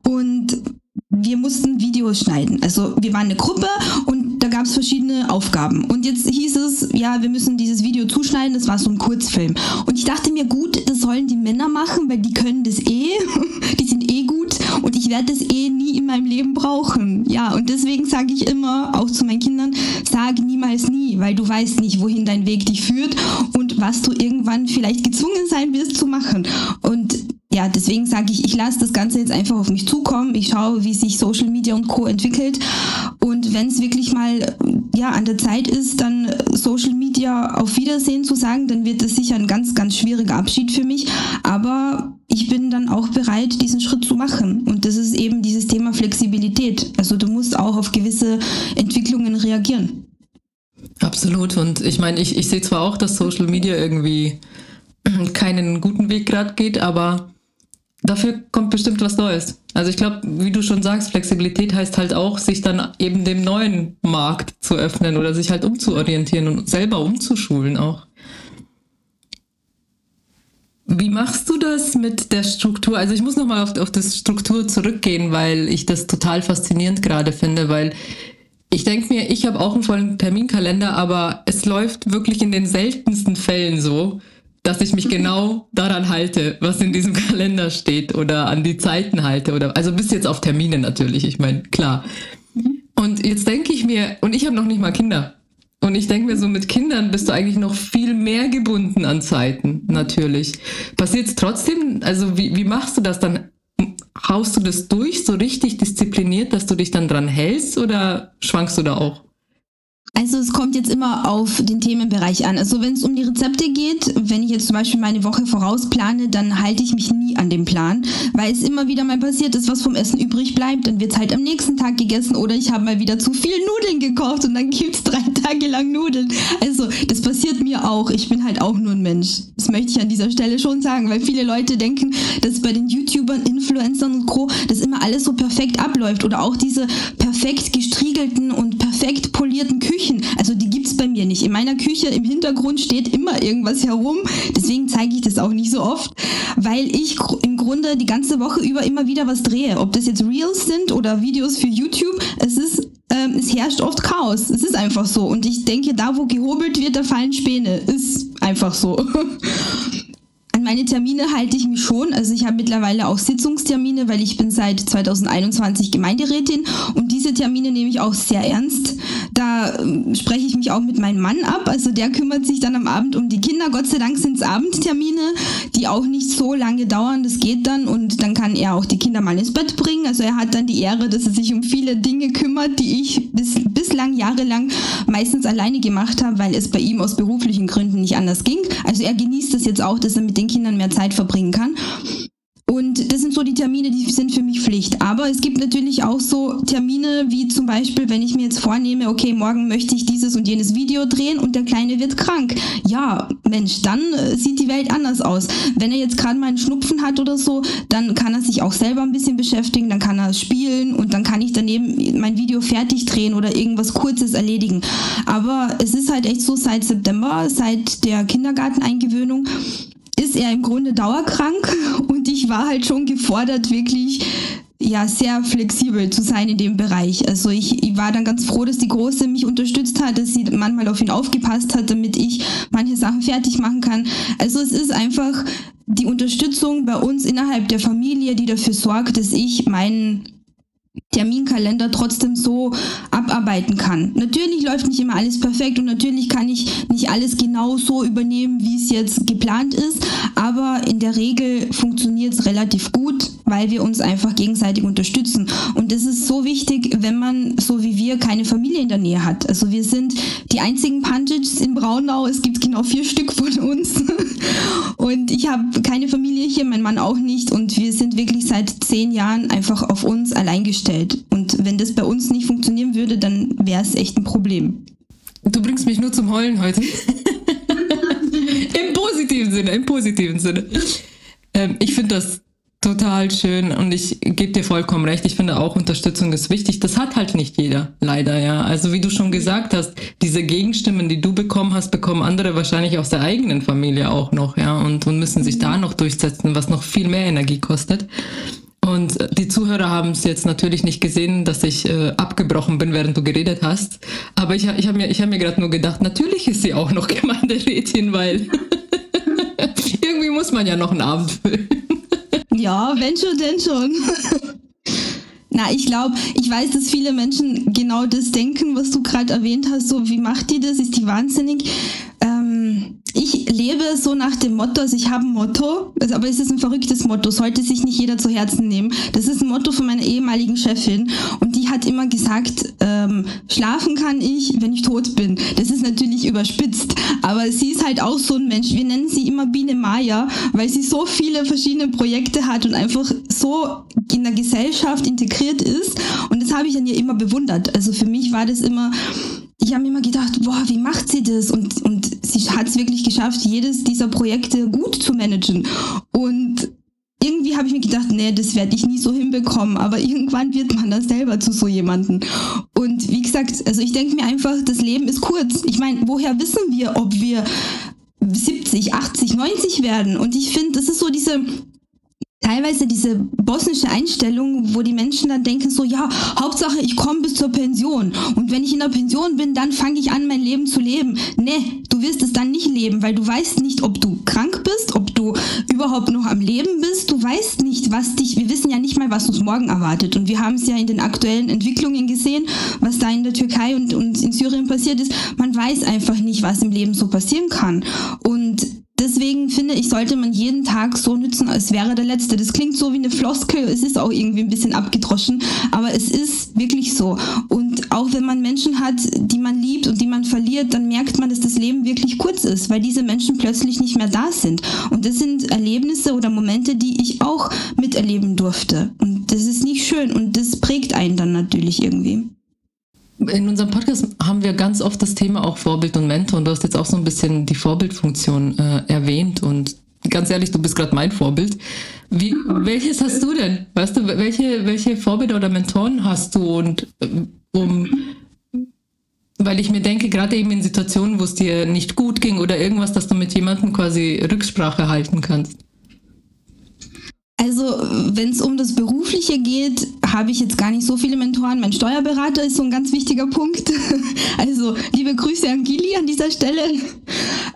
und wir mussten Videos schneiden. Also wir waren eine Gruppe und da gab es verschiedene Aufgaben. Und jetzt hieß es, ja, wir müssen dieses Video zuschneiden, das war so ein Kurzfilm. Und ich dachte mir, gut, das sollen die Männer machen, weil die können das eh, *laughs* die sind eh gut und ich werde das eh nie in meinem Leben brauchen. Ja, und deswegen sage ich immer, auch zu meinen Kindern, sag niemals nie, weil du weißt nicht, wohin dein Weg dich führt und was du irgendwann vielleicht gezwungen sein wirst zu machen. Und ja, deswegen sage ich, ich lasse das Ganze jetzt einfach auf mich zukommen. Ich schaue, wie sich Social Media und Co. entwickelt. Und wenn es wirklich mal ja, an der Zeit ist, dann Social Media auf Wiedersehen zu sagen, dann wird es sicher ein ganz, ganz schwieriger Abschied für mich. Aber ich bin dann auch bereit, diesen Schritt zu machen. Und das ist eben dieses Thema Flexibilität. Also du musst auch auf gewisse Entwicklungen reagieren. Absolut. Und ich meine, ich, ich sehe zwar auch, dass Social Media irgendwie *clears throat* keinen guten Weg gerade geht, aber dafür kommt bestimmt was Neues. Also ich glaube, wie du schon sagst, Flexibilität heißt halt auch, sich dann eben dem neuen Markt zu öffnen oder sich halt umzuorientieren und selber umzuschulen auch. Wie machst du das mit der Struktur? Also ich muss nochmal auf, auf das Struktur zurückgehen, weil ich das total faszinierend gerade finde, weil ich denke mir, ich habe auch einen vollen Terminkalender, aber es läuft wirklich in den seltensten Fällen so, dass ich mich mhm. genau daran halte, was in diesem *laughs* Kalender steht oder an die Zeiten halte oder also bis jetzt auf Termine natürlich, ich meine, klar. Mhm. Und jetzt denke ich mir, und ich habe noch nicht mal Kinder. Und ich denke mir so, mit Kindern bist du eigentlich noch viel mehr gebunden an Zeiten, natürlich. Passiert es trotzdem, also wie, wie machst du das dann? Haust du das durch, so richtig diszipliniert, dass du dich dann dran hältst oder schwankst du da auch? Also es kommt jetzt immer auf den Themenbereich an. Also wenn es um die Rezepte geht, wenn ich jetzt zum Beispiel meine Woche vorausplane, dann halte ich mich nie an den Plan, weil es immer wieder mal passiert ist, was vom Essen übrig bleibt, dann wird es halt am nächsten Tag gegessen oder ich habe mal wieder zu viel Nudeln gekocht und dann gibt es drei *laughs* Tage lang Nudeln. Also das passiert mir auch. Ich bin halt auch nur ein Mensch. Das möchte ich an dieser Stelle schon sagen, weil viele Leute denken, dass bei den YouTubern, Influencern und Co. das immer alles so perfekt abläuft oder auch diese perfekt gestriegelten und perfekt polierten Küchen Küchen, also die gibt es bei mir nicht. In meiner Küche im Hintergrund steht immer irgendwas herum. Deswegen zeige ich das auch nicht so oft, weil ich im Grunde die ganze Woche über immer wieder was drehe. Ob das jetzt Reels sind oder Videos für YouTube, es ist ähm, es herrscht oft Chaos. Es ist einfach so. Und ich denke, da wo gehobelt wird, da fallen Späne. Ist einfach so. *laughs* Meine Termine halte ich mich schon. Also ich habe mittlerweile auch Sitzungstermine, weil ich bin seit 2021 Gemeinderätin und diese Termine nehme ich auch sehr ernst Da äh, spreche ich mich auch mit meinem Mann ab. Also der kümmert sich dann am Abend um die Kinder. Gott sei Dank sind es Abendtermine, die auch nicht so lange dauern. Das geht dann und dann kann er auch die Kinder mal ins Bett bringen. Also er hat dann die Ehre, dass er sich um viele Dinge kümmert, die ich bis, bislang jahrelang meistens alleine gemacht habe, weil es bei ihm aus beruflichen Gründen nicht anders ging. Also er genießt es jetzt auch, dass er mit den Kindern mehr Zeit verbringen kann. Und das sind so die Termine, die sind für mich Pflicht. Aber es gibt natürlich auch so Termine, wie zum Beispiel, wenn ich mir jetzt vornehme, okay, morgen möchte ich dieses und jenes Video drehen und der Kleine wird krank. Ja, Mensch, dann äh, sieht die Welt anders aus. Wenn er jetzt gerade mal einen Schnupfen hat oder so, dann kann er sich auch selber ein bisschen beschäftigen, dann kann er spielen und dann kann ich daneben mein Video fertig drehen oder irgendwas Kurzes erledigen. Aber es ist halt echt so, seit September, seit der Kindergarteneingewöhnung, ist er im Grunde dauerkrank und ich war halt schon gefordert, wirklich ja sehr flexibel zu sein in dem Bereich. Also ich, ich, war dann ganz froh, dass die Große mich unterstützt hat, dass sie manchmal auf ihn aufgepasst hat, damit ich manche Sachen fertig machen kann. Also es ist einfach die Unterstützung bei uns innerhalb der Familie, die dafür sorgt, dass ich meinen Terminkalender trotzdem so abarbeiten kann. Natürlich läuft nicht immer alles perfekt und natürlich kann ich nicht alles genau so übernehmen, wie es jetzt geplant ist, aber in der Regel funktioniert es relativ gut, weil wir uns einfach gegenseitig unterstützen. Und das ist so wichtig, wenn man, so wie wir, keine Familie in der Nähe hat. Also wir sind die einzigen Punches in Braunau, es gibt genau vier Stück von uns. *laughs* Und ich habe keine Familie hier, mein Mann auch nicht und wir sind wirklich seit zehn Jahren einfach auf uns allein gestellt. Umfeld. Und wenn das bei uns nicht funktionieren würde, dann wäre es echt ein Problem. Du bringst mich nur zum Heulen heute. *laughs* Im positiven Sinne, im positiven Sinne. Ähm, ich finde das total schön und ich gebe dir vollkommen recht. Ich finde auch Unterstützung ist wichtig. Das hat halt nicht jeder, leider, ja. Also wie du schon gesagt hast, diese Gegenstimmen, die du bekommen hast, bekommen andere wahrscheinlich aus der eigenen Familie auch noch, ja, und, und müssen sich da noch durchsetzen, was noch viel mehr Energie kostet. Und die Zuhörer haben es jetzt natürlich nicht gesehen, dass ich äh, abgebrochen bin, während du geredet hast. Aber ich, ich habe mir, hab mir gerade nur gedacht, natürlich ist sie auch noch *laughs* Gemeinderätin, weil *laughs* irgendwie muss man ja noch einen Abend füllen. *laughs* ja, wenn schon, denn schon. Na, ich glaube, ich weiß, dass viele Menschen genau das denken, was du gerade erwähnt hast. So, wie macht die das? Ist die wahnsinnig? Lebe so nach dem Motto, also ich habe ein Motto, also, aber es ist ein verrücktes Motto, sollte sich nicht jeder zu Herzen nehmen. Das ist ein Motto von meiner ehemaligen Chefin und die hat immer gesagt, ähm, schlafen kann ich, wenn ich tot bin. Das ist natürlich überspitzt, aber sie ist halt auch so ein Mensch. Wir nennen sie immer Biene Maya, weil sie so viele verschiedene Projekte hat und einfach so in der Gesellschaft integriert ist und das habe ich an ihr immer bewundert. Also für mich war das immer ich habe mir immer gedacht, boah, wie macht sie das? Und, und sie hat es wirklich geschafft, jedes dieser Projekte gut zu managen. Und irgendwie habe ich mir gedacht, nee, das werde ich nie so hinbekommen, aber irgendwann wird man da selber zu so jemanden. Und wie gesagt, also ich denke mir einfach, das Leben ist kurz. Ich meine, woher wissen wir, ob wir 70, 80, 90 werden? Und ich finde, das ist so diese teilweise diese bosnische Einstellung, wo die Menschen dann denken so, ja, Hauptsache ich komme bis zur Pension und wenn ich in der Pension bin, dann fange ich an, mein Leben zu leben. Nee, du wirst es dann nicht leben, weil du weißt nicht, ob du krank bist, ob du überhaupt noch am Leben bist. Du weißt nicht, was dich, wir wissen ja nicht mal, was uns morgen erwartet und wir haben es ja in den aktuellen Entwicklungen gesehen, was da in der Türkei und, und in Syrien passiert ist. Man weiß einfach nicht, was im Leben so passieren kann und Deswegen finde ich, sollte man jeden Tag so nützen, als wäre der letzte. Das klingt so wie eine Floskel, es ist auch irgendwie ein bisschen abgedroschen, aber es ist wirklich so. Und auch wenn man Menschen hat, die man liebt und die man verliert, dann merkt man, dass das Leben wirklich kurz ist, weil diese Menschen plötzlich nicht mehr da sind. Und das sind Erlebnisse oder Momente, die ich auch miterleben durfte. Und das ist nicht schön und das prägt einen dann natürlich irgendwie in unserem Podcast haben wir ganz oft das Thema auch Vorbild und Mentor und du hast jetzt auch so ein bisschen die Vorbildfunktion äh, erwähnt und ganz ehrlich, du bist gerade mein Vorbild. Wie, welches hast du denn? Weißt du, welche, welche Vorbilder oder Mentoren hast du und äh, um weil ich mir denke, gerade eben in Situationen, wo es dir nicht gut ging oder irgendwas, dass du mit jemandem quasi Rücksprache halten kannst. Also, wenn es um das Berufliche geht, habe ich jetzt gar nicht so viele Mentoren. Mein Steuerberater ist so ein ganz wichtiger Punkt. *laughs* Also, liebe Grüße an Gili an dieser Stelle.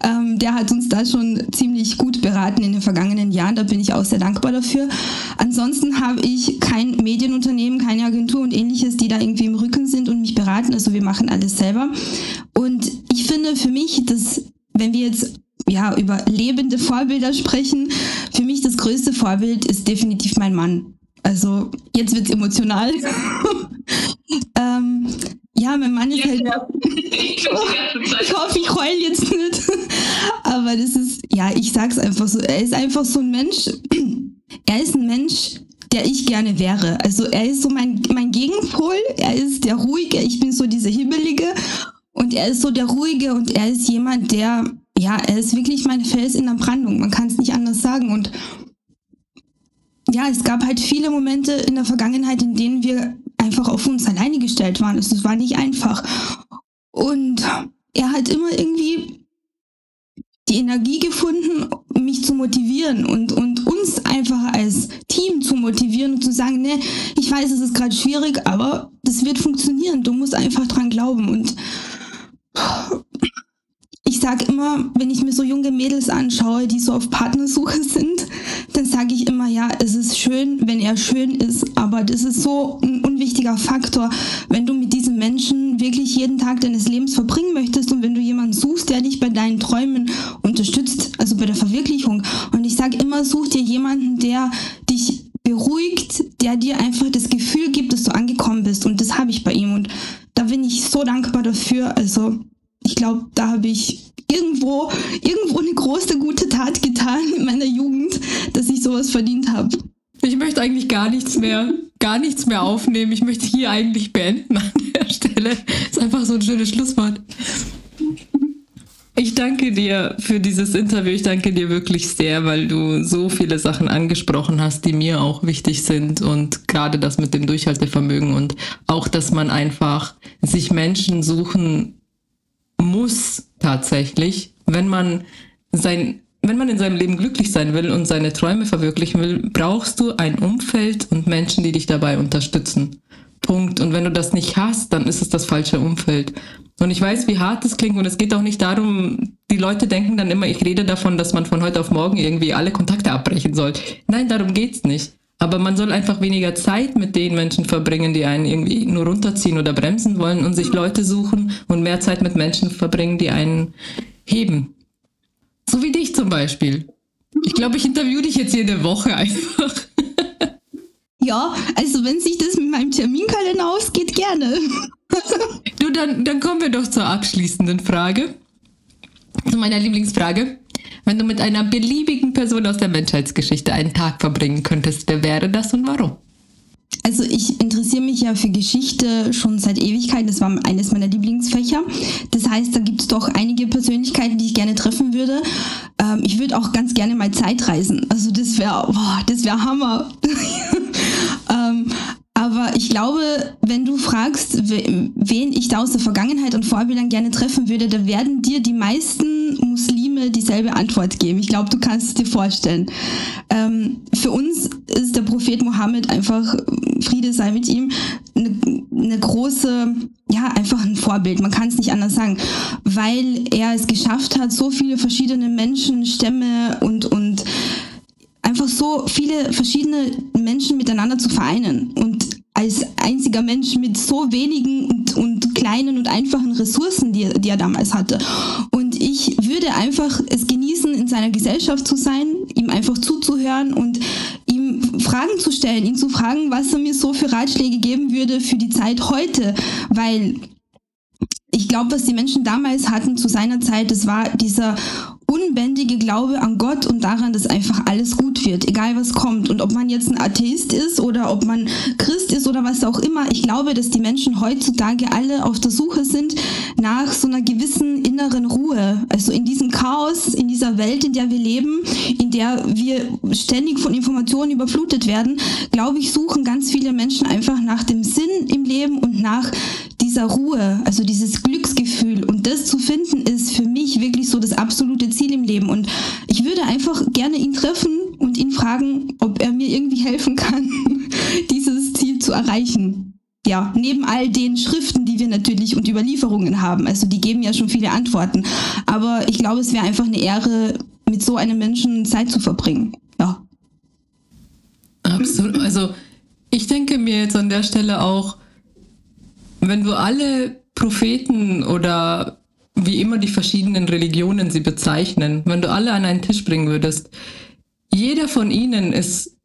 Ähm, der hat uns da schon ziemlich gut beraten in den vergangenen Jahren. Da bin ich auch sehr dankbar dafür. Ansonsten habe ich kein Medienunternehmen, keine Agentur und ähnliches, die da irgendwie im Rücken sind und mich beraten. Also wir machen alles selber. Und ich finde für mich, dass wenn wir jetzt ja, über lebende Vorbilder sprechen, für mich das größte Vorbild ist definitiv mein Mann. Also jetzt wird's emotional. *laughs* ähm, ja, mein Mann ist halt. ich hoffe, ich heul jetzt nicht. *laughs* Aber das ist, ja, ich sag's einfach so. Er ist einfach so ein Mensch. *clears throat* Er ist ein Mensch, der ich gerne wäre. Also er ist so mein, mein Gegenpol. Er ist der Ruhige. Ich bin so diese Hibbelige. Und er ist so der Ruhige und er ist jemand, der, ja, er ist wirklich mein Fels in der Brandung. Man kann es nicht anders sagen. Und ja, es gab halt viele Momente in der Vergangenheit, in denen wir einfach auf uns alleine gestellt waren. Es war nicht einfach. Und er hat immer irgendwie die Energie gefunden, mich zu motivieren und, und uns einfach als Team zu motivieren und zu sagen, ne, ich weiß, es ist gerade schwierig, aber das wird funktionieren. Du musst einfach dran glauben. Und ich sage immer, wenn ich mir so junge Mädels anschaue, die so auf Partnersuche sind, dann sage ich immer, ja, es ist schön, wenn er schön ist, aber das ist so ein unwichtiger Faktor, wenn du mit diesem Menschen wirklich jeden Tag deines Lebens verbringen möchtest und wenn du jemanden suchst, der dich bei deinen Träumen unterstützt, also bei der Verwirklichung. Und ich sage immer, such dir jemanden, der dich beruhigt, der dir einfach das Gefühl gibt, dass du angekommen bist. Und das habe ich bei ihm. Und da bin ich so dankbar dafür. Also ich glaube, da habe ich irgendwo, irgendwo eine große gute Tat getan in meiner Jugend, dass ich sowas verdient habe. Ich möchte eigentlich gar nichts mehr, gar nichts mehr aufnehmen. Ich möchte hier eigentlich beenden an der Stelle. Das ist einfach so ein schönes Schlusswort. Ich danke dir für dieses Interview. Ich danke dir wirklich sehr, weil du so viele Sachen angesprochen hast, die mir auch wichtig sind und gerade das mit dem Durchhaltevermögen und auch, dass man einfach sich Menschen suchen muss tatsächlich, wenn man sein wenn man in seinem Leben glücklich sein will und seine Träume verwirklichen will, brauchst du ein Umfeld und Menschen, die dich dabei unterstützen. Punkt. Und wenn du das nicht hast, dann ist es das falsche Umfeld. Und ich weiß, wie hart das klingt und es geht auch nicht darum, die Leute denken dann immer, ich rede davon, dass man von heute auf morgen irgendwie alle Kontakte abbrechen soll. Nein, darum geht's nicht. Aber man soll einfach weniger Zeit mit den Menschen verbringen, die einen irgendwie nur runterziehen oder bremsen wollen und sich Leute suchen und mehr Zeit mit Menschen verbringen, die einen heben. So wie dich zum Beispiel. Ich glaube, ich interview dich jetzt jede Woche einfach. *laughs* Ja, also wenn sich das mit meinem Terminkalender ausgeht, gerne. du, dann, dann kommen wir doch zur abschließenden Frage. Zu meiner Lieblingsfrage. Wenn du mit einer beliebigen Person aus der Menschheitsgeschichte einen Tag verbringen könntest, wer wäre das und warum? Also ich interessiere mich ja für Geschichte schon seit Ewigkeit. Das war eines meiner Lieblingsfächer. Das heißt, da gibt es doch einige Persönlichkeiten, die ich gerne treffen würde. Ähm, ich würde auch ganz gerne mal Zeit reisen. Also das wäre, das wäre Hammer. *laughs* ähm, aber ich glaube, wenn du fragst, wen ich da aus der Vergangenheit und Vorbildern gerne treffen würde, da werden dir die meisten Muslime dieselbe Antwort geben. Ich glaube, du kannst es dir vorstellen. Ähm, für uns ist der Prophet Mohammed einfach, Friede sei mit ihm, eine, eine große, ja, einfach ein Vorbild. Man kann es nicht anders sagen, weil er es geschafft hat, so viele verschiedene Menschen, Stämme und, und einfach so viele verschiedene Menschen miteinander zu vereinen und als einziger Mensch mit so wenigen und, und kleinen und einfachen Ressourcen, die, die er damals hatte. Und ich würde einfach es genießen, in seiner Gesellschaft zu sein, ihm einfach zuzuhören und ihm Fragen zu stellen, ihn zu fragen, was er mir so für Ratschläge geben würde für die Zeit heute, weil ich glaube, was die Menschen damals hatten zu seiner Zeit, das war dieser unbändige Glaube an Gott und daran, dass einfach alles gut wird, egal was kommt. Und ob man jetzt ein Atheist ist oder ob man Christ ist oder was auch immer. Ich glaube, dass die Menschen heutzutage alle auf der Suche sind nach so einer gewissen inneren Ruhe. Also in diesem Chaos, in dieser Welt, in der wir leben, in der wir ständig von Informationen überflutet werden, glaube ich, suchen ganz viele Menschen einfach nach dem Sinn im Leben und nach dieser Ruhe, also dieses Glücksgefühl. Und das zu finden, ist für mich wirklich so das absolute Ziel im Leben. Und ich würde einfach gerne ihn treffen und ihn fragen, ob er mir irgendwie helfen kann, *laughs* dieses Ziel zu erreichen. Ja, neben all den Schriften, die die wir natürlich und Überlieferungen haben. Also die geben ja schon viele Antworten. Aber ich glaube, es wäre einfach eine Ehre, mit so einem Menschen Zeit zu verbringen. Ja. Absolut. Also ich denke mir jetzt an der Stelle auch, wenn du alle Propheten oder wie immer die verschiedenen Religionen sie bezeichnen, wenn du alle an einen Tisch bringen würdest, jeder von ihnen ist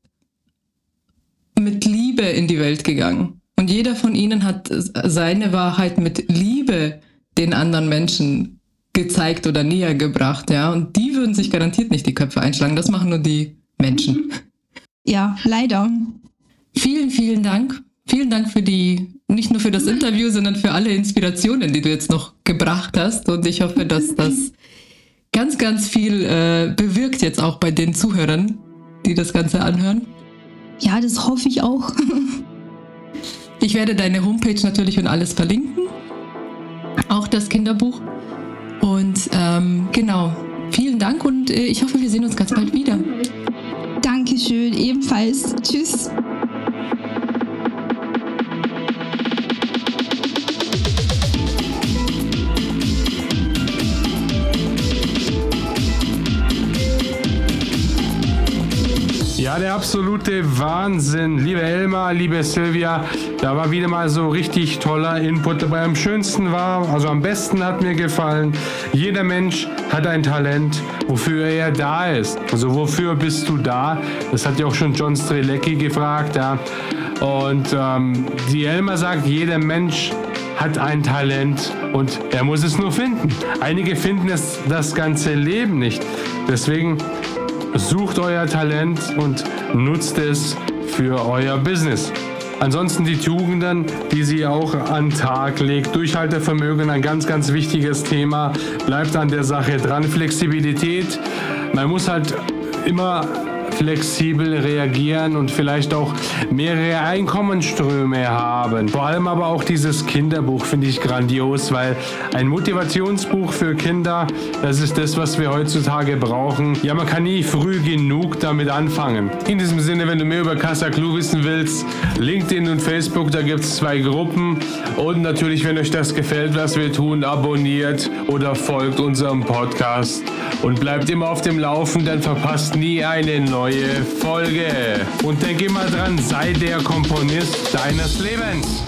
mit Liebe in die Welt gegangen. Und jeder von ihnen hat seine Wahrheit mit Liebe den anderen Menschen gezeigt oder näher gebracht, ja. Und die würden sich garantiert nicht die Köpfe einschlagen. Das machen nur die Menschen. Ja, leider. Vielen, vielen Dank. Vielen Dank für die, nicht nur für das Interview, sondern für alle Inspirationen, die du jetzt noch gebracht hast. Und ich hoffe, dass das *laughs* ganz, ganz viel äh, bewirkt jetzt auch bei den Zuhörern, die das Ganze anhören. Ja, das hoffe ich auch. *laughs* ich werde deine Homepage natürlich und alles verlinken. Auch das Kinderbuch. Und ähm, genau, vielen Dank und äh, ich hoffe, wir sehen uns ganz bald wieder. Dankeschön, ebenfalls. Tschüss. Der absolute Wahnsinn. Liebe Elmar, liebe Silvia, da war wieder mal so richtig toller Input dabei. Am schönsten war, also am besten hat mir gefallen, jeder Mensch hat ein Talent, wofür er da ist. Also wofür bist du da? Das hat ja auch schon John Strelecki gefragt. Ja. Und ähm, die Elmar sagt, jeder Mensch hat ein Talent und er muss es nur finden. Einige finden es das ganze Leben nicht. Deswegen Sucht euer Talent und nutzt es für euer Business. Ansonsten die Tugenden, die sie auch an Tag legt. Durchhaltevermögen, ein ganz, ganz wichtiges Thema. Bleibt an der Sache dran. Flexibilität. Man muss halt immer flexibel reagieren und vielleicht auch mehrere Einkommensströme haben. Vor allem aber auch dieses Kinderbuch finde ich grandios, weil ein Motivationsbuch für Kinder, das ist das, was wir heutzutage brauchen. Ja, man kann nie früh genug damit anfangen. In diesem Sinne, wenn du mehr über Casa Club wissen willst, LinkedIn und Facebook, da gibt es zwei Gruppen. Und natürlich, wenn euch das gefällt, was wir tun, abonniert oder folgt unserem Podcast und bleibt immer auf dem Laufenden, verpasst nie eine neue Folge. Und denk immer dran, sei der Komponist deines Lebens.